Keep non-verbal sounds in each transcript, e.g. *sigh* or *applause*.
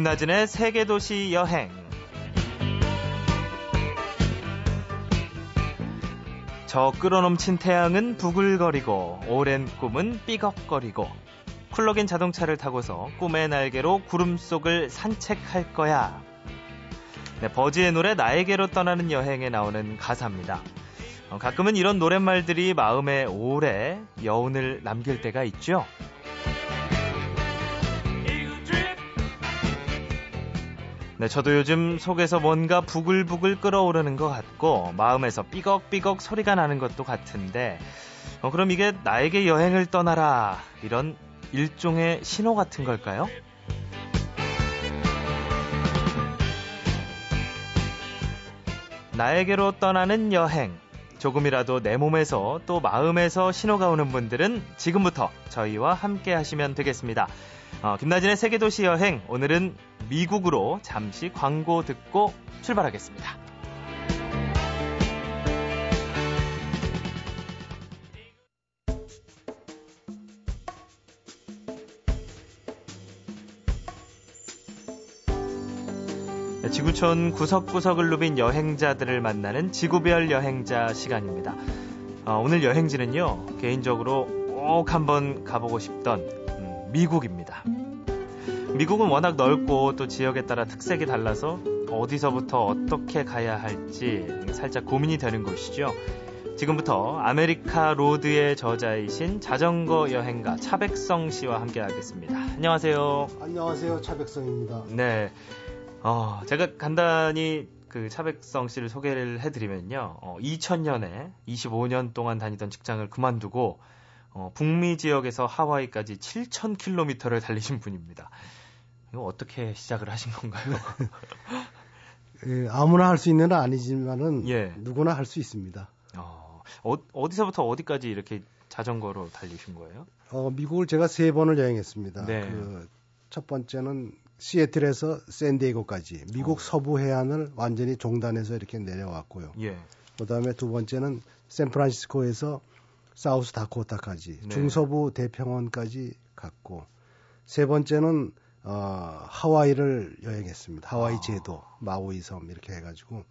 김나진의 세계도시 여행. 저 끌어넘친 태양은 부글거리고 오랜 꿈은 삐걱거리고 쿨러긴 자동차를 타고서 꿈의 날개로 구름 속을 산책할 거야. 네, 버지의 노래 나에게로 떠나는 여행에 나오는 가사입니다. 어, 가끔은 이런 노랫말들이 마음에 오래 여운을 남길 때가 있죠. 네, 저도 요즘 속에서 뭔가 부글부글 끓어오르는 것 같고 마음에서 삐걱삐걱 소리가 나는 것도 같은데 어, 그럼 이게 나에게 여행을 떠나라 이런 일종의 신호 같은 걸까요? 나에게로 떠나는 여행. 조금이라도 내 몸에서 또 마음에서 신호가 오는 분들은 지금부터 저희와 함께 하시면 되겠습니다. 어, 김나진의 세계도시 여행. 오늘은 미국으로 잠시 광고 듣고 출발하겠습니다. 지구촌 구석구석을 누빈 여행자들을 만나는 지구별 여행자 시간입니다. 어, 오늘 여행지는요, 개인적으로 꼭 한번 가보고 싶던 음, 미국입니다. 미국은 워낙 넓고 또 지역에 따라 특색이 달라서 어디서부터 어떻게 가야 할지 살짝 고민이 되는 곳이죠. 지금부터 아메리카 로드의 저자이신 자전거 여행가 차백성 씨와 함께 하겠습니다. 안녕하세요. 안녕하세요. 차백성입니다. 네. 어, 제가 간단히 그 차백성 씨를 소개를 해드리면요. 어, 2000년에 25년 동안 다니던 직장을 그만두고 어, 북미 지역에서 하와이까지 7,000km를 달리신 분입니다. 이거 어떻게 시작을 하신 건가요? 예, *laughs* 아무나 할 수 있는 건 아니지만은 예. 누구나 할 수 있습니다. 어, 어, 디서부터 어디까지 이렇게 자전거로 달리신 거예요? 어, 미국을 제가 세 번을 여행했습니다. 네. 그첫 번째는 시애틀에서 샌디에고까지 미국 어. 서부 해안을 완전히 종단해서 이렇게 내려왔고요. 예. 그다음에 두 번째는 샌프란시스코에서 사우스 다코타까지 네. 중서부 대평원까지 갔고 세 번째는 어, 하와이를 여행했습니다. 하와이 아. 제도, 마우이 섬 이렇게 해가지고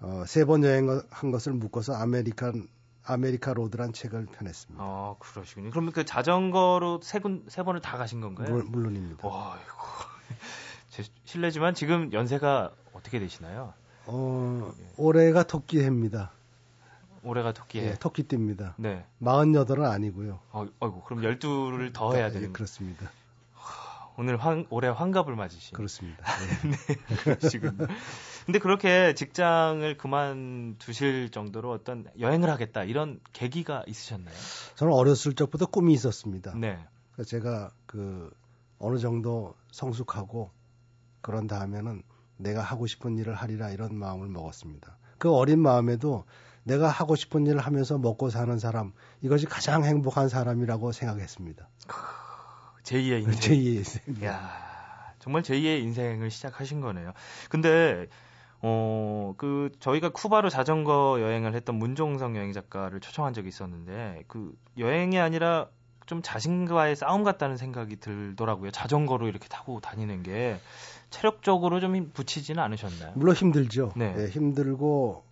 어, 세 번 여행한 것을 묶어서 아메리칸 아메리카 로드란 책을 펴냈습니다. 아 그러시군요. 그러면 그 자전거로 세, 군, 세 번을 다 가신 건가요? 물, 물론입니다. 와, 이거 제 *laughs* 실례지만 지금 연세가 어떻게 되시나요? 어, 올해가 토끼해입니다. 올해가 토끼해. 네, 토끼띠입니다. 네. 48은 아니고요. 어, 아이고, 그럼 12를 더 해야 되는 예, 그렇습니다. 오늘 환, 올해 환갑을 맞으신. 그렇습니다. *laughs* 네. 지금. 근데 그렇게 직장을 그만두실 정도로 어떤 여행을 하겠다 이런 계기가 있으셨나요? 저는 어렸을 적부터 꿈이 있었습니다. 네. 제가 그 어느 정도 성숙하고 그런 다음에는 내가 하고 싶은 일을 하리라 이런 마음을 먹었습니다. 그 어린 마음에도 내가 하고 싶은 일을 하면서 먹고 사는 사람 이것이 가장 행복한 사람이라고 생각했습니다. 제2의 인생. 제2의 인생. 야 정말 제2의 인생을 시작하신 거네요. 근데 어, 그, 저희가 쿠바로 자전거 여행을 했던 문종성 여행 작가를 초청한 적이 있었는데, 그, 여행이 아니라 좀 자신과의 싸움 같다는 생각이 들더라고요. 자전거로 이렇게 타고 다니는 게. 체력적으로 좀 붙이지는 않으셨나요? 물론 힘들죠. 네. 네, 힘들고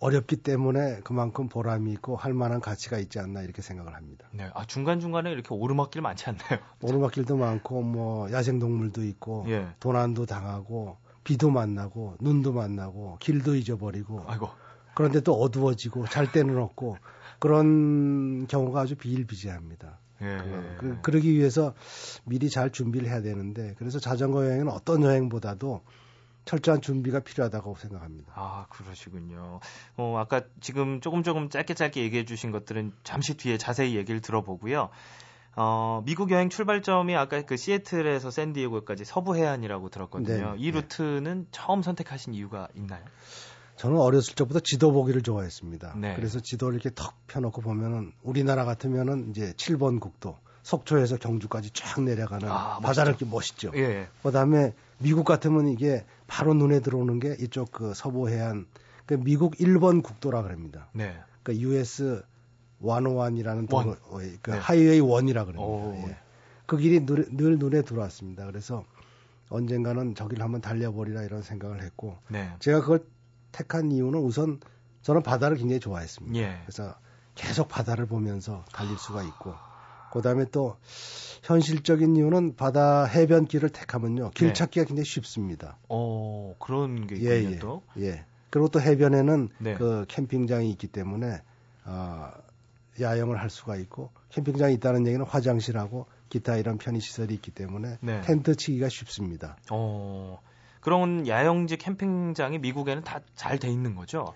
어렵기 때문에 그만큼 보람이 있고 할 만한 가치가 있지 않나 이렇게 생각을 합니다. 네. 아, 중간중간에 이렇게 오르막길 많지 않나요? *laughs* 오르막길도 많고 뭐 야생동물도 있고 예. 도난도 당하고 비도 만나고 눈도 만나고 길도 잊어버리고 아이고. 그런데 또 어두워지고 잘 때는 없고 그런 경우가 아주 비일비재합니다. 예. 그, 그러기 위해서 미리 잘 준비를 해야 되는데 그래서 자전거 여행은 어떤 여행보다도 철저한 준비가 필요하다고 생각합니다. 아, 그러시군요. 어, 아까 지금 조금 조금 짧게 짧게 얘기해 주신 것들은 잠시 뒤에 자세히 얘기를 들어보고요. 어, 미국 여행 출발점이 아까 그 시애틀에서 샌디에고까지 서부 해안이라고 들었거든요. 네, 이 네. 루트는 네. 처음 선택하신 이유가 있나요? 저는 어렸을 적부터 지도 보기를 좋아했습니다. 네. 그래서 지도를 이렇게 턱 펴놓고 보면은 우리나라 같으면은 이제 7번 국도 속초에서 경주까지 쫙 내려가는 아, 바다를 이렇게 멋있죠. 예. 그다음에 미국 같으면 이게 바로 눈에 들어오는 게 이쪽 그 서부 해안 그 미국 1번 국도라 그럽니다. 네. 그 US 101이라는 도로 어, 그 네. 하이웨이 1이라 그럽니다. 예. 그 길이 늘, 늘 눈에 들어왔습니다. 그래서 언젠가는 저기를 한번 달려버리라 이런 생각을 했고 네. 제가 그걸 택한 이유는 우선 저는 바다를 굉장히 좋아했습니다. 예. 그래서 계속 바다를 보면서 달릴 수가 있고 그다음에 또 현실적인 이유는 바다 해변길을 택하면요 길 네. 찾기가 굉장히 쉽습니다. 어 그런 게 있군요 예, 예. 또. 예. 그리고 또 해변에는 네. 그 캠핑장이 있기 때문에 어, 야영을 할 수가 있고 캠핑장이 있다는 얘기는 화장실하고 기타 이런 편의 시설이 있기 때문에 네. 텐트 치기가 쉽습니다. 어. 그런 야영지 캠핑장이 미국에는 다 잘 돼 있는 거죠?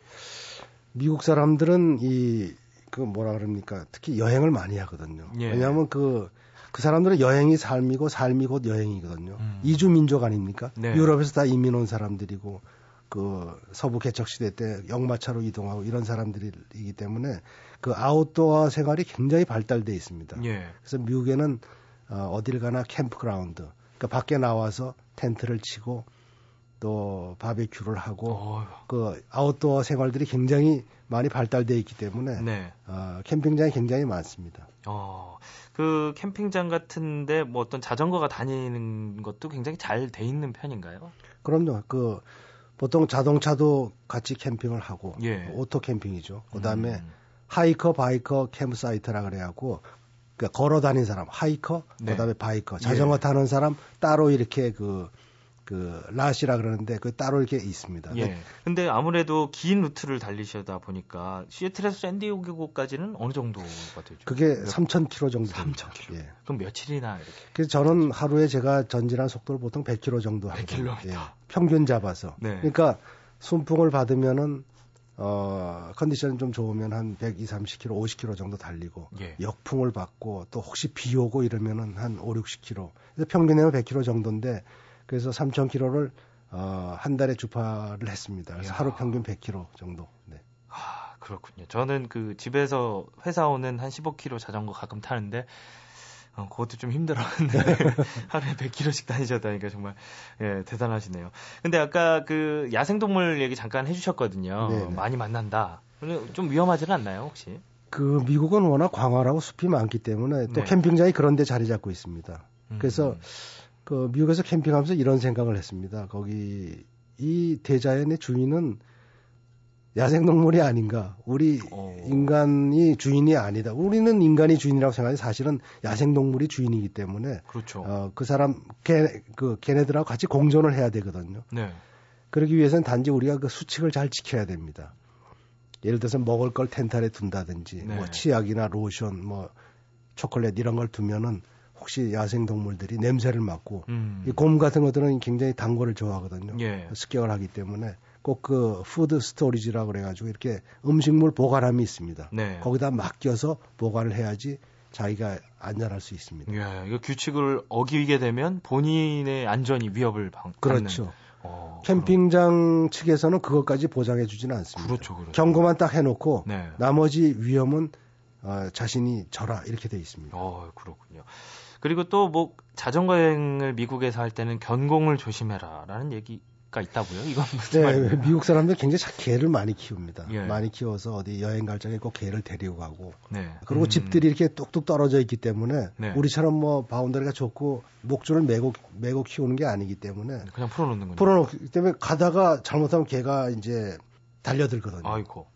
미국 사람들은 이 그 뭐라 그럽니까? 특히 여행을 많이 하거든요. 예. 왜냐하면 그그 그 사람들은 여행이 삶이고 삶이 곧 여행이거든요. 음. 이주 민족 아닙니까? 네. 유럽에서 다 이민 온 사람들이고 그 서부 개척 시대 때 역마차로 이동하고 이런 사람들이기 때문에 그 아웃도어 생활이 굉장히 발달돼 있습니다. 예. 그래서 미국에는 어, 어딜 가나 campground, 그러니까 밖에 나와서 텐트를 치고 또 바베큐를 하고 어. 그 아웃도어 생활들이 굉장히 많이 발달되어 있기 때문에 네. 어, 캠핑장이 굉장히 많습니다. 어, 그 캠핑장 같은데 뭐 어떤 자전거가 다니는 것도 굉장히 잘 돼 있는 편인가요? 그럼요. 그 보통 자동차도 같이 캠핑을 하고 예. 오토 캠핑이죠. 그다음에 음. hiker biker camp site라 그래갖고 그러니까 걸어 다니는 사람 hiker 네. 그다음에 biker 자전거 예. 타는 사람 따로 이렇게 그 그 라시라 그러는데 그 따로 이렇게 있습니다. 예. 근데 아무래도 긴 루트를 달리셔다 보니까 시애틀에서 샌디에고까지는 어느 정도가 되죠? 그게 3,000km 정도. 3,000km. 예. 그럼 며칠이나 이렇게? 그래서 저는 하루에 제가 전진한 속도를 보통 100km 정도 하거든요. 100km. 예. 평균 잡아서. 네. 그러니까 순풍을 받으면은 어, 컨디션이 좀 좋으면 한 120, 30km, 50km 정도 달리고 예. 역풍을 받고 또 혹시 비 오고 이러면은 한 5, 60km. 그래서 평균에는 100km 정도인데 그래서 3,000km를 어, 한 달에 주파를 했습니다. 그래서 이야. 하루 평균 100km 정도. 네. 아, 그렇군요. 저는 그 집에서 회사 오는 한 15km 자전거 가끔 타는데 어, 그것도 좀 힘들었는데 *laughs* 하루에 100km씩 다니셨다니까 정말 예, 대단하시네요. 근데 아까 그 야생동물 얘기 잠깐 해주셨거든요. 네네. 많이 만난다. 좀 위험하지는 않나요 혹시? 그 미국은 워낙 광활하고 숲이 많기 때문에 또 네. 캠핑장이 그런 데 자리 잡고 있습니다. 그래서 음. 그 미국에서 캠핑하면서 이런 생각을 했습니다. 거기 이 대자연의 주인은 야생동물이 아닌가. 우리 어. 인간이 주인이 아니다. 우리는 인간이 주인이라고 생각하지 사실은 야생동물이 주인이기 때문에. 그렇죠. 어, 그 사람, 걔, 그, 걔네들하고 같이 공존을 해야 되거든요. 네. 그러기 위해서는 단지 우리가 그 수칙을 잘 지켜야 됩니다. 예를 들어서 먹을 걸 텐트 안에 둔다든지, 네. 뭐 치약이나 로션, 뭐 초콜릿 이런 걸 두면은 혹시 야생 동물들이 냄새를 맡고 음. 이 곰 같은 것들은 굉장히 단 거를 좋아하거든요. 예. 습격을 하기 때문에 꼭 그 food storage라고 그래가지고 이렇게 음식물 보관함이 있습니다. 네. 거기다 맡겨서 보관을 해야지 자기가 안전할 수 있습니다. 예, 이거 규칙을 어기게 되면 본인의 안전이 위협을 받는. 그렇죠. 어, 캠핑장 그럼. 측에서는 그것까지 보장해 주지는 않습니다. 그렇죠, 그렇죠. 경고만 딱 해놓고 네. 나머지 위험은 어, 자신이 져라 이렇게 돼 있습니다. 어, 그렇군요. 그리고 또 뭐 자전거 여행을 미국에서 할 때는 견공을 조심해라라는 얘기가 있다고요? 이건 무슨 네, 말이에요? 미국 사람들 굉장히 개를 많이 키웁니다. 예. 많이 키워서 어디 여행 갈 적에 꼭 개를 데리고 가고. 네. 그리고 음. 집들이 이렇게 뚝뚝 떨어져 있기 때문에 네. 우리처럼 뭐 바운더리가 좋고 목줄을 메고 메고 키우는 게 아니기 때문에 그냥 풀어놓는 거죠. 풀어놓기 때문에 가다가 잘못하면 개가 이제 달려들거든요. 아이고.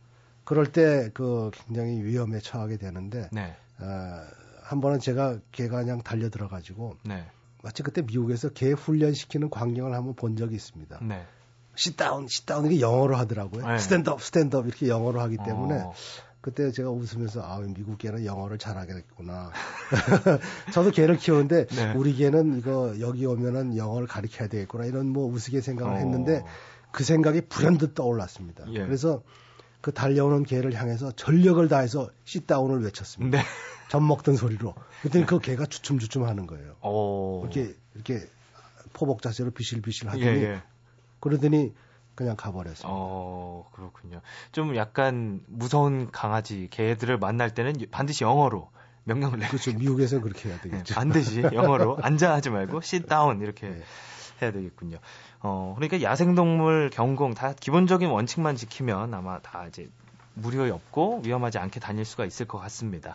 그럴 때 그 굉장히 위험에 처하게 되는데 네. 어, 한 번은 제가 개가 그냥 달려 들어가지고 네. 마치 그때 미국에서 개 훈련시키는 광경을 한번 본 적이 있습니다. 네. sit down, sit down 이게 영어로 하더라고요. 네. stand up, stand up 이렇게 영어로 하기 때문에 어. 그때 제가 웃으면서 아 미국 개는 영어를 잘하겠구나. *laughs* *laughs* 저도 개를 키우는데 네. 우리 개는 이거 여기 오면은 영어를 가르쳐야 되겠구나 이런 뭐 우스개 생각을 어. 했는데 그 생각이 불현듯 떠올랐습니다. 예. 그래서 그 달려오는 개를 향해서 전력을 다해서 시다운을 외쳤습니다. 네. *laughs* 젖 먹던 소리로. 그랬더니 그 개가 주춤주춤 하는 거예요. 오. 이렇게, 이렇게 포복 자세로 비실비실 하더니. 예, 예. 그러더니 그냥 가버렸어요. 어, 그렇군요. 좀 약간 무서운 강아지, 개들을 만날 때는 반드시 영어로 명령을 내요. 그렇죠. 미국에서는 그렇게 해야 되겠죠. 네, 반드시 영어로 *laughs* 앉아 하지 말고 sit down 이렇게 네. 해야 되겠군요. 어, 그러니까 야생동물 경공 다 기본적인 원칙만 지키면 아마 다 이제 무료에 없고 위험하지 않게 다닐 수가 있을 것 같습니다.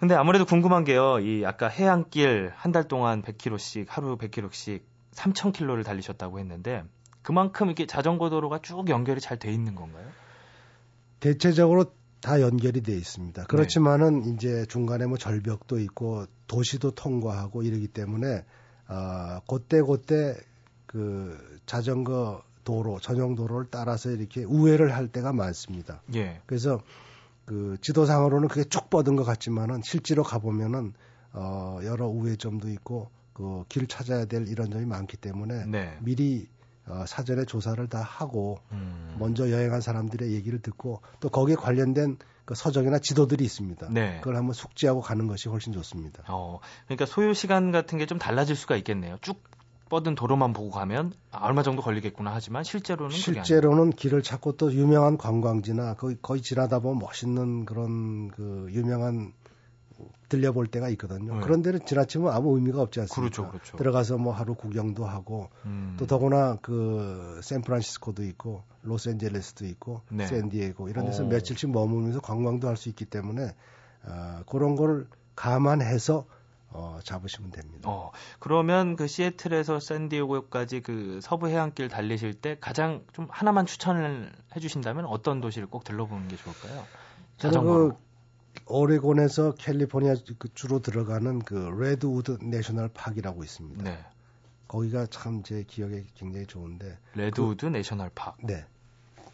근데 아무래도 궁금한 게요. 이 아까 해안길 한 달 동안 100km씩 하루 100km씩 3,000km를 달리셨다고 했는데 그만큼 이렇게 자전거 도로가 쭉 연결이 잘 돼 있는 건가요? 대체적으로 다 연결이 돼 있습니다. 그렇지만은 네. 이제 중간에 뭐 절벽도 있고 도시도 통과하고 이러기 때문에 아, 그때 그때 그 자전거 도로 전용 도로를 따라서 이렇게 우회를 할 때가 많습니다. 예. 그래서 그 지도상으로는 그게 쭉 뻗은 것 같지만은 실제로 가보면은 어 여러 우회점도 있고 그 길 찾아야 될 이런 점이 많기 때문에 네. 미리 어, 사전에 조사를 다 하고 음. 먼저 여행한 사람들의 얘기를 듣고 또 거기에 관련된 그 서적이나 지도들이 있습니다. 네. 그걸 한번 숙지하고 가는 것이 훨씬 좋습니다. 어, 그러니까 소요 시간 같은 게 좀 달라질 수가 있겠네요. 쭉 뻗은 도로만 보고 가면 아, 얼마 정도 걸리겠구나 하지만 실제로는 실제로는 길을 찾고 또 유명한 관광지나 거기 거의 지나다 보면 멋있는 그런 그 유명한 들려볼 때가 있거든요. 네. 그런 데를 지나치면 아무 의미가 없지 않습니까? 그렇죠, 그렇죠. 들어가서 뭐 하루 구경도 하고 음. 또 더구나 그 샌프란시스코도 있고 로스앤젤레스도 있고 네. 샌디에고 이런 데서 오. 며칠씩 머무면서 관광도 할 수 있기 때문에 어, 그런 걸 감안해서 어, 잡으시면 됩니다. 어, 그러면 그 시애틀에서 샌디에고까지 그 서부 해안길 달리실 때 가장 좀 하나만 추천을 해주신다면 어떤 도시를 꼭 들러보는 게 좋을까요? 자전거로. 그 오레곤에서 캘리포니아 그 주로 들어가는 그 레드우드 내셔널 파크이라고 있습니다. 네. 거기가 참 제 기억에 굉장히 좋은데 레드우드 그, 내셔널 파크. 네.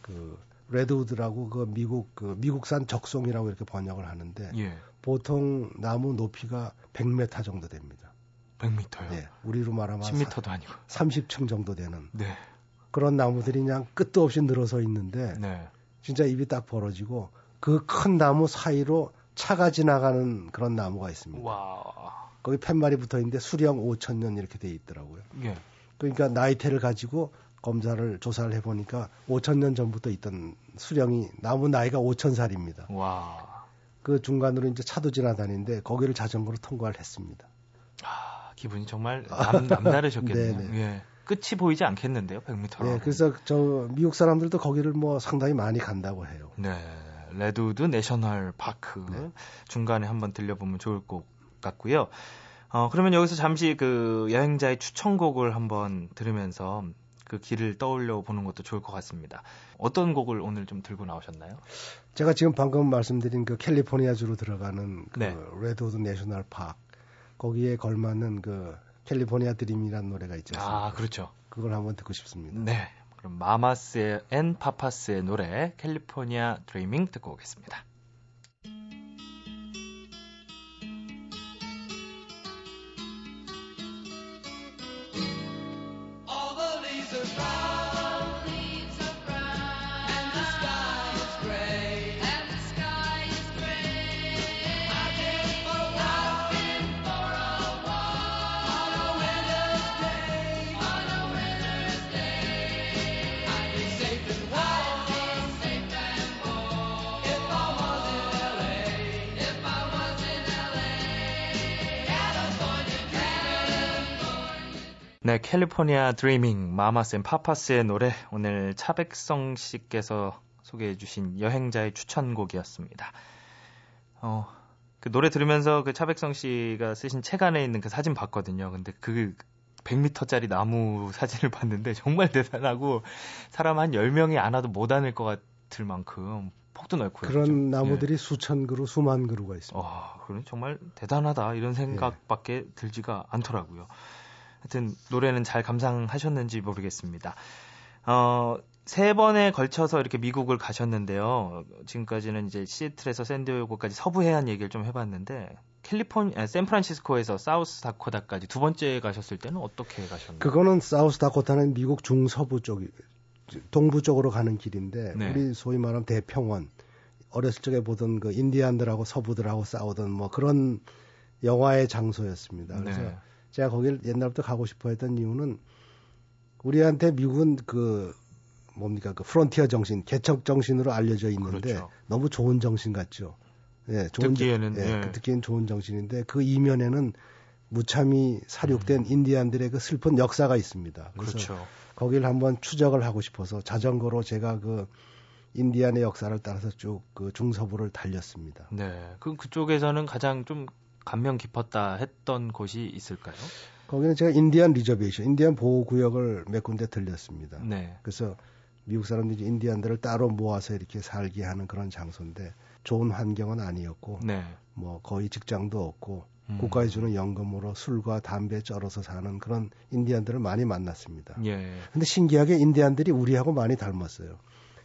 그 레드우드라고 그 미국 그 미국산 적송이라고 이렇게 번역을 하는데 예. 보통 나무 높이가 100m 정도 됩니다. 100m요? 네. 우리로 말하면 10m도 아니고 30층 정도 되는 네. 그런 나무들이 그냥 끝도 없이 늘어서 있는데 네. 진짜 입이 딱 벌어지고 그 큰 나무 사이로 차가 지나가는 그런 나무가 있습니다. 와. 거기 팻말이 붙어 있는데 수령 5천 년 이렇게 돼 있더라고요. 예. 그러니까 나이테를 가지고 검사를 조사를 해보니까 5천 년 전부터 있던 수령이 나무 나이가 5천 살입니다. 와. 그 중간으로 이제 차도 지나다니는데 거기를 자전거로 통과를 했습니다. 아, 기분이 정말 남, 남다르셨겠네요. *laughs* 네, 네. 예. 끝이 보이지 않겠는데요, 100m로. 네, 그래서 저 미국 사람들도 거기를 뭐 상당히 많이 간다고 해요. 네. 레드우드 내셔널 파크 네. 중간에 한번 들려보면 좋을 것 같고요. 어, 그러면 여기서 잠시 그 여행자의 추천곡을 한번 들으면서 그 길을 떠올려 보는 것도 좋을 것 같습니다. 어떤 곡을 오늘 좀 들고 나오셨나요? 제가 지금 방금 말씀드린 그 캘리포니아주로 들어가는 그 네. 레드우드 내셔널 파크 거기에 걸맞는 그 캘리포니아 드림이라는 노래가 있죠. 아, 그렇죠. 그걸 한번 듣고 싶습니다. 네. 그럼 마마스 앤 파파스의 노래 캘리포니아 드리밍 듣고 오겠습니다. Bye. 네, California Dreaming Mamas and Papas의 노래 오늘 차백성 씨께서 소개해 주신 여행자의 추천곡이었습니다. 어, 그 노래 들으면서 그 차백성 씨가 쓰신 책 안에 있는 그 사진 봤거든요. 근데 그 100m짜리 나무 *laughs* 사진을 봤는데 정말 대단하고 사람 한 10명이 안아도 못 안을 것 같을 만큼 폭도 넓고요. 그런 그렇죠? 나무들이 예. 수천 그루, 수만 그루가 있습니다. 와, 그럼 정말 대단하다 이런 생각밖에 예. 들지가 않더라고요. 하여튼 노래는 잘 감상하셨는지 모르겠습니다. 어, 세 번에 걸쳐서 이렇게 미국을 가셨는데요. 지금까지는 이제 시애틀에서 샌디에고까지 서부 해안 얘기를 좀 해봤는데 캘리포니아, 아, 샌프란시스코에서 사우스 다코타까지 두 번째 가셨을 때는 어떻게 가셨나요? 그거는 사우스 다코타는 미국 중서부 쪽이 동부 쪽으로 가는 길인데 네. 우리 소위 말하면 대평원 어렸을 적에 보던 그 인디안들하고 서부들하고 싸우던 뭐 그런 영화의 장소였습니다. 그래서 네. 제가 거기를 옛날부터 가고 싶어 했던 이유는 우리한테 미국은 그 뭡니까 그 프론티어 정신, 개척 정신으로 알려져 있는데 그렇죠. 너무 좋은 정신 같죠. 예, 좋은 듣기에는 예, 예. 듣기엔 좋은 정신인데 그 이면에는 무참히 사륙된 음. 인디안들의 그 슬픈 역사가 있습니다. 그래서 그렇죠. 거기를 한번 추적을 하고 싶어서 자전거로 제가 그 인디안의 역사를 따라서 쭉 그 중서부를 달렸습니다. 네, 그 그쪽에서는 가장 좀 감명 깊었다 했던 곳이 있을까요? 거기는 제가 Indian Reservation, 인디안 보호 구역을 몇 군데 들렸습니다. 네. 그래서 미국 사람들이 인디안들을 따로 모아서 이렇게 살게 하는 그런 장소인데 좋은 환경은 아니었고 네. 뭐 거의 직장도 없고 음. 국가에 주는 연금으로 술과 담배 쩔어서 사는 그런 인디안들을 많이 만났습니다. 예. 근데 신기하게 인디안들이 우리하고 많이 닮았어요.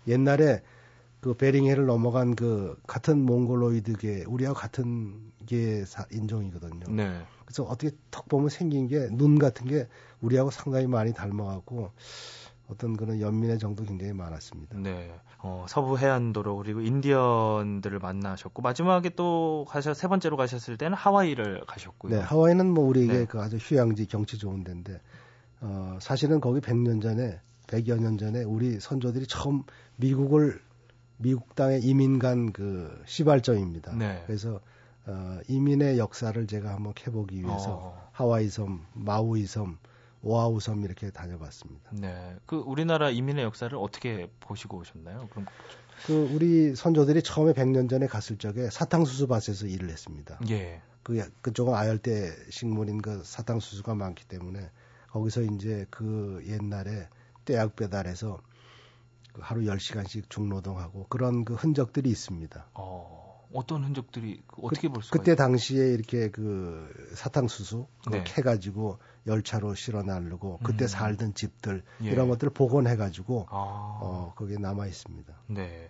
옛날에 그 베링해를 넘어간 그 같은 몽골로이드계 우리하고 같은 게 인종이거든요. 네. 그래서 어떻게 턱 보면 생긴 게 눈 같은 게 우리하고 상당히 많이 닮아갖고 어떤 그런 연민의 정도 굉장히 많았습니다. 네. 어, 서부 해안도로 그리고 인디언들을 만나셨고 마지막에 또 가셔 세 번째로 가셨을 때는 하와이를 가셨고요. 네, 하와이는 뭐 우리에게 네. 그 아주 휴양지 경치 좋은 데인데 어, 사실은 거기 100년 전에 100여 년 전에 우리 선조들이 처음 미국을 미국 땅에 이민 간 그 시발점입니다. 네. 그래서 어, 이민의 역사를 제가 한번 캐보기 위해서 어. 하와이 섬, 마우이 섬, 오아우 섬 이렇게 다녀봤습니다. 네. 그 우리나라 이민의 역사를 어떻게 보시고 오셨나요? 그럼 그 우리 선조들이 처음에 100년 전에 갔을 적에 사탕수수밭에서 일을 했습니다. 예. 그 그쪽은 아열대 식물인 그 사탕수수가 많기 때문에 거기서 이제 그 옛날에 떼약 배달해서 그 하루 10시간씩 중노동하고 그런 그 흔적들이 있습니다. 어, 어떤 흔적들이 그 어떻게 볼 수가 그때 있어요? 당시에 이렇게 그 사탕수수 네. 캐 가지고 열차로 실어 나르고 그때 음. 살던 집들 예. 이런 것들을 복원해 가지고 아. 어, 거기에 남아 있습니다. 네.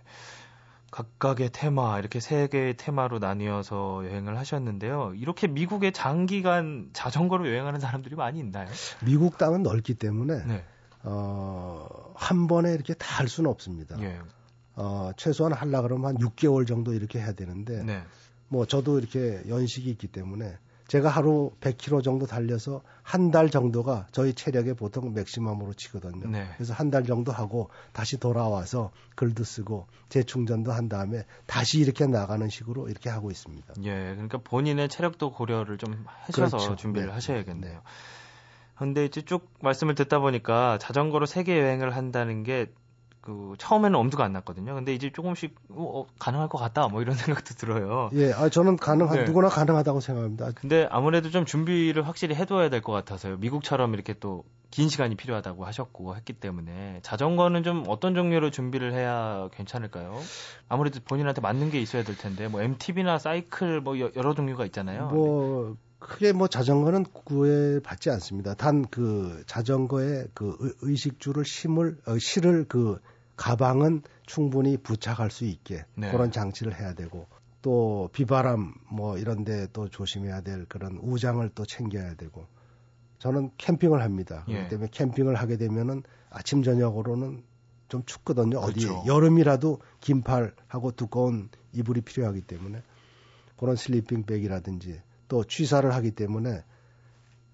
각각의 테마 이렇게 세 개의 테마로 나뉘어서 여행을 하셨는데요. 이렇게 미국에 장기간 자전거로 여행하는 사람들이 많이 있나요? 미국 땅은 넓기 때문에 네. 어, 한 번에 이렇게 다 할 수는 없습니다. 예. 어, 최소한 하려 그러면 한 6개월 정도 이렇게 해야 되는데, 네. 뭐 저도 이렇게 연식이 있기 때문에 제가 하루 100km 정도 달려서 한 달 정도가 저희 체력의 보통 맥시멈으로 치거든요. 네. 그래서 한 달 정도 하고 다시 돌아와서 글도 쓰고 재충전도 한 다음에 다시 이렇게 나가는 식으로 이렇게 하고 있습니다. 예, 그러니까 본인의 체력도 고려를 좀 하셔서 그렇죠. 준비를 네. 하셔야겠네요. 네. 근데 이제 쭉 말씀을 듣다 보니까 자전거로 세계 여행을 한다는 게 그 처음에는 엄두가 안 났거든요. 근데 이제 조금씩 어, 어, 가능할 것 같다 뭐 이런 *laughs* 생각도 들어요. 예, 아 저는 가능한 네. 누구나 가능하다고 생각합니다. 근데 아무래도 좀 준비를 확실히 해둬야 될 것 같아서요. 미국처럼 이렇게 또 긴 시간이 필요하다고 하셨고 했기 때문에 자전거는 좀 어떤 종류로 준비를 해야 괜찮을까요? 아무래도 본인한테 맞는 게 있어야 될 텐데 뭐 MTB나 사이클 뭐 여러 종류가 있잖아요. 뭐 크게 뭐 자전거는 구애받지 않습니다. 단 그 자전거에 그 의식주를 심을 어, 실을 그 가방은 충분히 부착할 수 있게 네. 그런 장치를 해야 되고 또 비바람 뭐 이런데 또 조심해야 될 그런 우장을 또 챙겨야 되고 저는 캠핑을 합니다. 예. 그렇기 때문에 캠핑을 하게 되면은 아침 저녁으로는 좀 춥거든요. 그렇죠. 어디 여름이라도 긴팔하고 두꺼운 이불이 필요하기 때문에 그런 슬리핑 백이라든지 또 취사를 하기 때문에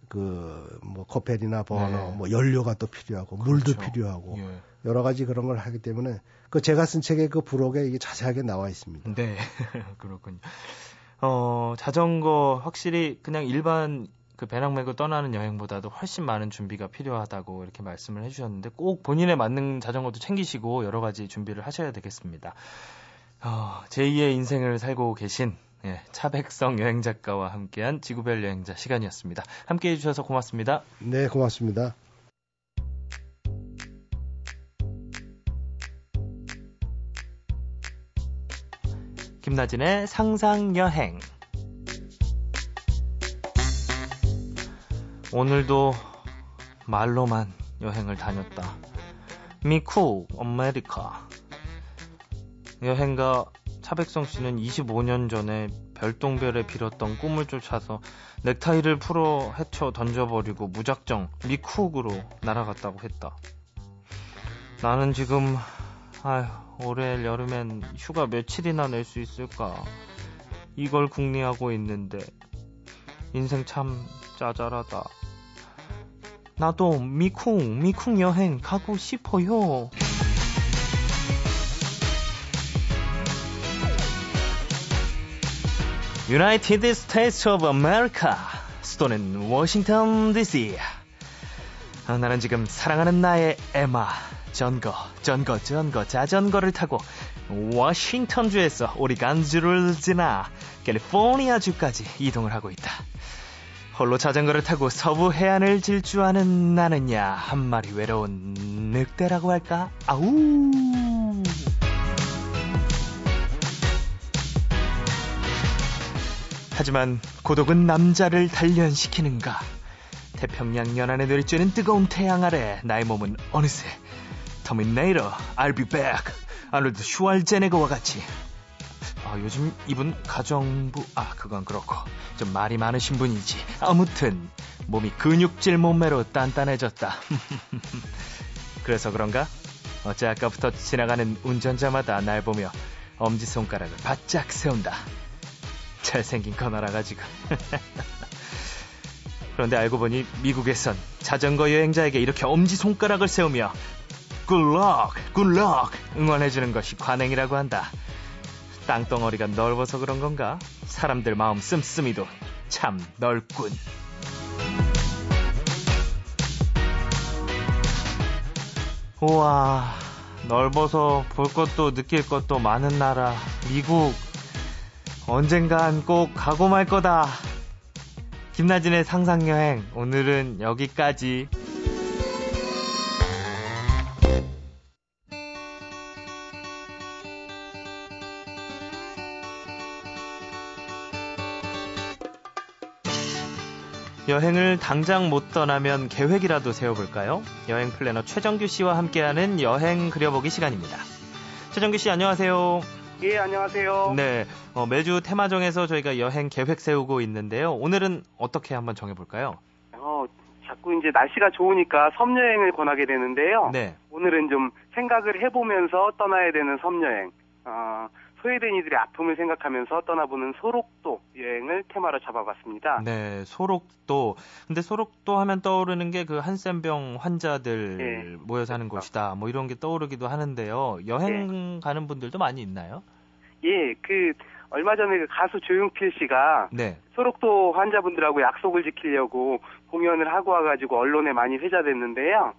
그뭐 코펠이나 버너 네. 뭐 연료가 또 필요하고 그렇죠. 물도 필요하고 예. 여러 가지 그런 걸 하기 때문에 그 제가 쓴 책의 그 부록에 이게 자세하게 나와 있습니다. 네. *laughs* 그렇군요. 어, 자전거 확실히 그냥 일반 그 배낭 메고 떠나는 여행보다도 훨씬 많은 준비가 필요하다고 이렇게 말씀을 해주셨는데 꼭 본인에 맞는 자전거도 챙기시고 여러 가지 준비를 하셔야 되겠습니다. 어, 제2의 인생을 살고 계신 예, 차백성 여행 작가와 함께한 지구별 여행자 시간이었습니다. 함께 해 주셔서 고맙습니다. 네, 고맙습니다. 김나진의 상상 여행. 오늘도 말로만 여행을 다녔다. 미쿡, 아메리카. 여행가 차백성 씨는 25년 전에 별똥별에 빌었던 꿈을 쫓아서 넥타이를 풀어 헤쳐 던져버리고 무작정 미쿡으로 날아갔다고 했다. 나는 지금 아휴 올해 여름엔 휴가 며칠이나 낼 수 있을까? 이걸 궁리하고 있는데 인생 참 짜잘하다. 나도 미쿡 미쿡 여행 가고 싶어요. United States of America 수도는 워싱턴 DC 아, 나는 지금 사랑하는 나의 애마 전거 전거 전거 자전거를 타고 워싱턴주에서 오리간주를 지나 캘리포니아주까지 이동을 하고 있다 홀로 자전거를 타고 서부 해안을 질주하는 나는야 한 마리 외로운 늑대라고 할까? 아우. 하지만 고독은 남자를 단련시키는가? 태평양 연안에 내리쬐는 뜨거운 태양 아래 나의 몸은 어느새 터미네이터, I'll be back, 아놀드 슈왈제네거와 같이. 아, 요즘 이분 가정부 아 그건 그렇고. 좀 말이 많으신 분이지. 아무튼 몸이 근육질 몸매로 단단해졌다. *laughs* 그래서 그런가? 어째 아까부터 지나가는 운전자마다 날 보며 엄지손가락을 바짝 세운다 잘생긴 거나라 가지고 *laughs* 그런데 알고 보니 미국에선 자전거 여행자에게 이렇게 엄지손가락을 세우며 굿럭 굿럭 응원해주는 것이 관행이라고 한다 땅덩어리가 넓어서 그런 건가? 사람들 마음 씀씀이도 참 넓군. 우와, 넓어서 볼 것도 느낄 것도 많은 나라, 미국. 언젠간 꼭 가고 말 거다. 김나진의 상상여행, 오늘은 여기까지. 여행을 당장 못 떠나면 계획이라도 세워볼까요? 여행 플래너 최정규 씨와 함께하는 여행 그려보기 시간입니다. 최정규 씨 안녕하세요. 예, 안녕하세요. 네, 어, 매주 테마정에서 저희가 여행 계획 세우고 있는데요. 오늘은 어떻게 한번 정해볼까요? 어, 자꾸 이제 날씨가 좋으니까 섬 여행을 권하게 되는데요. 네. 오늘은 좀 생각을 해보면서 떠나야 되는 섬 여행. 어, 소외된 이들의 아픔을 생각하면서 떠나보는 소록도 여행을 테마로 잡아봤습니다. 네, 소록도. 근데 소록도 하면 떠오르는 게 그 한센병 환자들 네. 모여 사는. 곳이다. 뭐 이런 게 떠오르기도 하는데요. 여행 네. 가는 분들도 많이 있나요? 예, 그 얼마 전에 그 가수 조용필 씨가 네. 소록도 환자분들하고 약속을 지키려고 공연을 하고 와가지고 언론에 많이 회자됐는데요.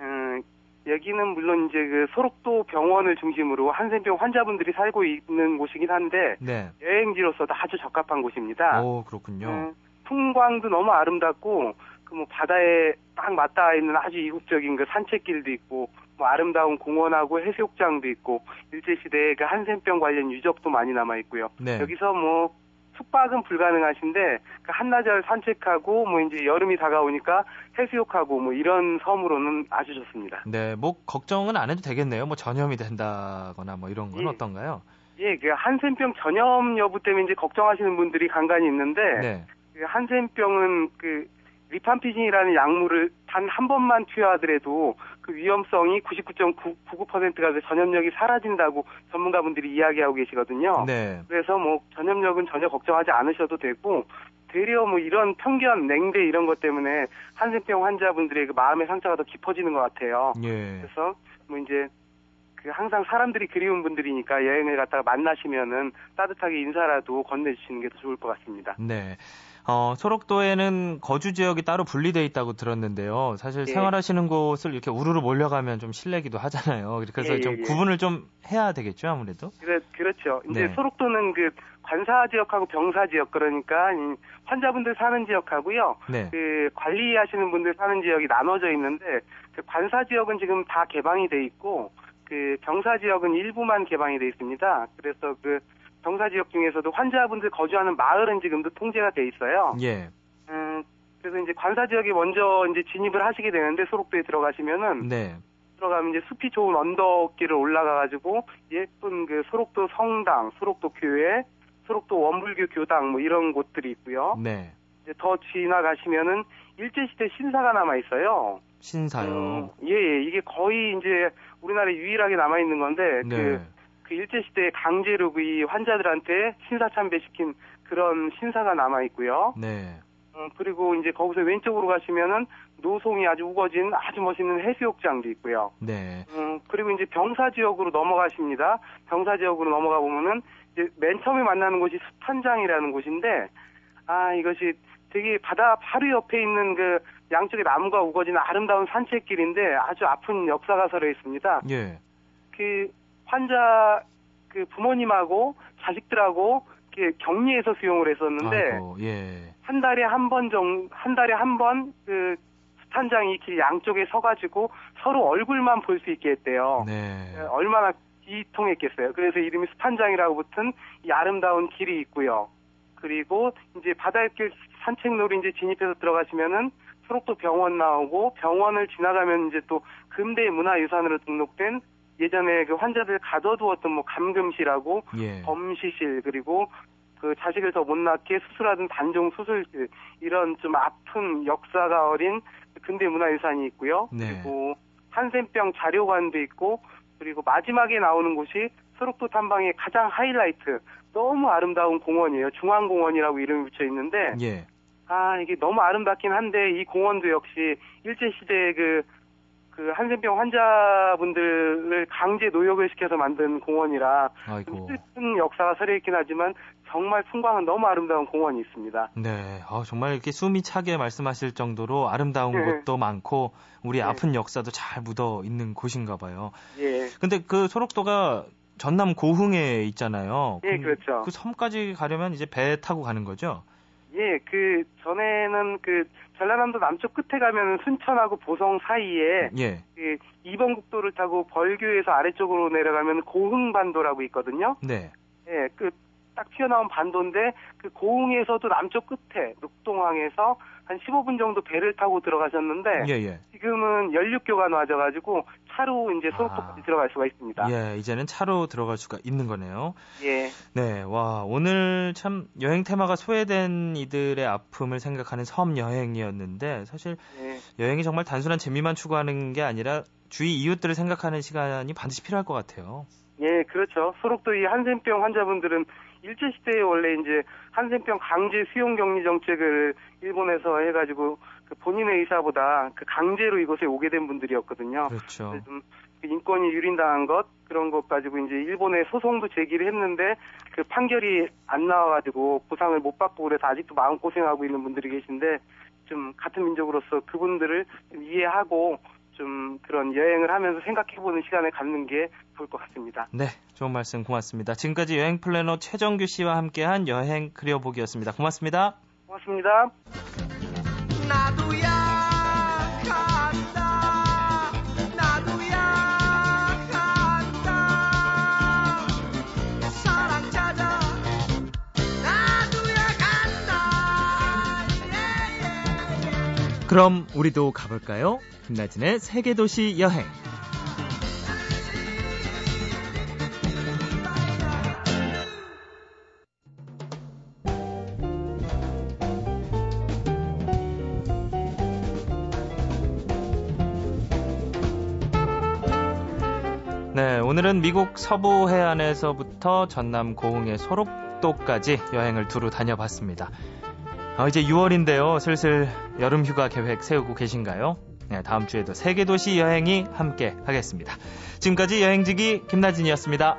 음, 여기는 물론 이제 그 소록도 병원을 중심으로 한센병 환자분들이 살고 있는 곳이긴 한데 네. 여행지로서도 아주 적합한 곳입니다. 오 그렇군요. 음, 풍광도 너무 아름답고 그 뭐 바다에 딱 맞닿아 있는 아주 이국적인 그 산책길도 있고 뭐 아름다운 공원하고 해수욕장도 있고 일제 시대에 그 한센병 관련 유적도 많이 남아 있고요. 네. 여기서 뭐 숙박은 불가능하신데 그 한나절 산책하고 뭐 이제 여름이 다가오니까 해수욕하고 뭐 이런 섬으로는 아주 좋습니다. 네, 뭐 걱정은 안 해도 되겠네요. 뭐 전염이 된다거나 뭐 이런 건 예. 어떤가요? 예, 그 한센병 전염 여부 때문에 이제 걱정하시는 분들이 간간히 있는데 네. 그 한센병은 그 리판피진이라는 약물을 단 한 번만 투여하더라도 그 위험성이 99.99%가 그 전염력이 사라진다고 전문가분들이 이야기하고 계시거든요. 네. 그래서 뭐 전염력은 전혀 걱정하지 않으셔도 되고 되려 뭐 이런 편견, 냉대 이런 것 때문에 한센병 환자분들의 그 마음의 상처가 더 깊어지는 것 같아요. 예. 그래서 뭐 이제 그 항상 사람들이 그리운 분들이니까 여행을 갔다가 만나시면은 따뜻하게 인사라도 건네주시는 게 더 좋을 것 같습니다. 네. 어, 소록도에는 거주 지역이 따로 분리돼 있다고 들었는데요. 사실 예. 생활하시는 곳을 이렇게 우르르 몰려가면 좀 실례기도 하잖아요. *laughs* 그래서 예, 좀 예, 예. 구분을 좀 해야 되겠죠, 아무래도. 그래, 그렇죠. 이제 네. 소록도는 그 관사 지역하고 병사 지역 그러니까 환자분들 사는 지역하고요. 네. 그 관리하시는 분들 사는 지역이 나눠져 있는데 그 관사 지역은 지금 다 개방이 돼 있고 그 병사 지역은 일부만 개방이 돼 있습니다. 그래서 그 경사 지역 중에서도 환자분들 거주하는 마을은 지금도 통제가 돼 있어요. 예. 음, 그래서 이제 관사 지역에 먼저 이제 진입을 하시게 되는데 소록도에 들어가시면은 네. 들어가면 이제 숲이 좋은 언덕길을 올라가가지고 예쁜 그 소록도 성당, 소록도 교회, 소록도 원불교 교당 뭐 이런 곳들이 있고요. 네. 이제 더 지나가시면은 일제 시대 신사가 남아 있어요. 신사요. 음, 예, 예, 이게 거의 이제 우리나라에 유일하게 남아 있는 건데 네. 그 그 일제시대 강제로 그 환자들한테 신사 참배시킨 그런 신사가 남아 있고요. 네. 음, 그리고 이제 거기서 왼쪽으로 가시면은 노송이 아주 우거진 아주 멋있는 해수욕장도 있고요. 네. 음, 그리고 이제 병사 지역으로 넘어가십니다. 병사 지역으로 넘어가 보면은 이제 맨 처음에 만나는 곳이 수탄장이라는 곳인데 아 이것이 되게 바다 바로 옆에 있는 그 양쪽에 나무가 우거진 아름다운 산책길인데 아주 아픈 역사가 서려 있습니다. 예. 그 환자 그 부모님하고 자식들하고 이렇게 격리해서 수용을 했었는데 아이고, 예. 한 달에 한 번 정도 한 달에 한 번 그 스탄장이 길 양쪽에 서가지고 서로 얼굴만 볼 수 있게 했대요. 네. 예, 얼마나 기통했겠어요. 그래서 이름이 스탄장이라고 붙은 이 아름다운 길이 있고요. 그리고 이제 바닷길 산책로로 이제 진입해서 들어가시면은 초록도 병원 나오고 병원을 지나가면 이제 또 금대 문화유산으로 등록된 예전에 그 환자들 가둬두었던 뭐 감금실하고 예. 범시실 그리고 그 자식을 더 못 낳게 수술하던 단종 수술실 이런 좀 아픈 역사가 어린 근대 문화유산이 있고요. 네. 그리고 한센병 자료관도 있고 그리고 마지막에 나오는 곳이 소록도 탐방의 가장 하이라이트 너무 아름다운 공원이에요. 중앙공원이라고 이름이 붙여 있는데 예. 아 이게 너무 아름답긴 한데 이 공원도 역시 일제 시대 그, 그 한센병 환자분들을 강제 노역을 시켜서 만든 공원이라 아이고. 슬픈 역사가 서려 있긴 하지만 정말 풍광은 너무 아름다운 공원이 있습니다. 네, 아, 정말 이렇게 숨이 차게 말씀하실 정도로 아름다운 네. 곳도 많고 우리 네. 아픈 역사도 잘 묻어 있는 곳인가 봐요. 예, 근데 그 소록도가 전남 고흥에 있잖아요. 예, 그- 그렇죠. 그 섬까지 가려면 이제 배 타고 가는 거죠? 예, 그 전에는 그 전라남도 남쪽 끝에 가면 순천하고 보성 사이에 예. 그 2번 국도를 타고 벌교에서 아래쪽으로 내려가면 고흥반도라고 있거든요. 네. 예, 그 딱 튀어나온 반도인데 그 고흥에서도 남쪽 끝에 녹동항에서 한 15분 정도 배를 타고 들어가셨는데 예, 예. 지금은 연륙교가 놔져가지고 차로 이제 소록도까지 아. 들어갈 수가 있습니다. 예, 이제는 차로 들어갈 수가 있는 거네요. 예. 네, 와, 오늘 참 여행 테마가 소외된 이들의 아픔을 생각하는 섬 여행이었는데 사실 예. 여행이 정말 단순한 재미만 추구하는 게 아니라 주위 이웃들을 생각하는 시간이 반드시 필요할 것 같아요. 예, 그렇죠. 소록도 이 한센병 환자분들은 일제시대에 원래 이제 한센병 강제 수용 격리 정책을 일본에서 해가지고 그 본인의 의사보다 그 강제로 이곳에 오게 된 분들이었거든요. 그렇죠. 좀그 인권이 유린당한 것 그런 것 가지고 이제 일본에 소송도 제기를 했는데 그 판결이 안 나와가지고 보상을 못 받고 그래서 아직도 마음 고생하고 있는 분들이 계신데 좀 같은 민족으로서 그분들을 좀 이해하고 좀 그런 여행을 하면서 생각해보는 시간을 갖는 게 좋을 것 같습니다. 네, 좋은 말씀 고맙습니다. 지금까지 여행 플래너 최정규 씨와 함께한 여행 그려보기였습니다. 고맙습니다. 고맙습니다. 나도야 그럼 우리도 가볼까요? 김나진의 세계도시 여행. 네, 오늘은 미국 서부 해안에서부터 전남 고흥의 소록도까지 여행을 두루 다녀봤습니다. 아, 이제 6월인데요. 슬슬 여름 휴가 계획 세우고 계신가요? 네, 다음 주에도 세계 도시 여행이 함께 하겠습니다. 지금까지 여행지기 김나진이었습니다.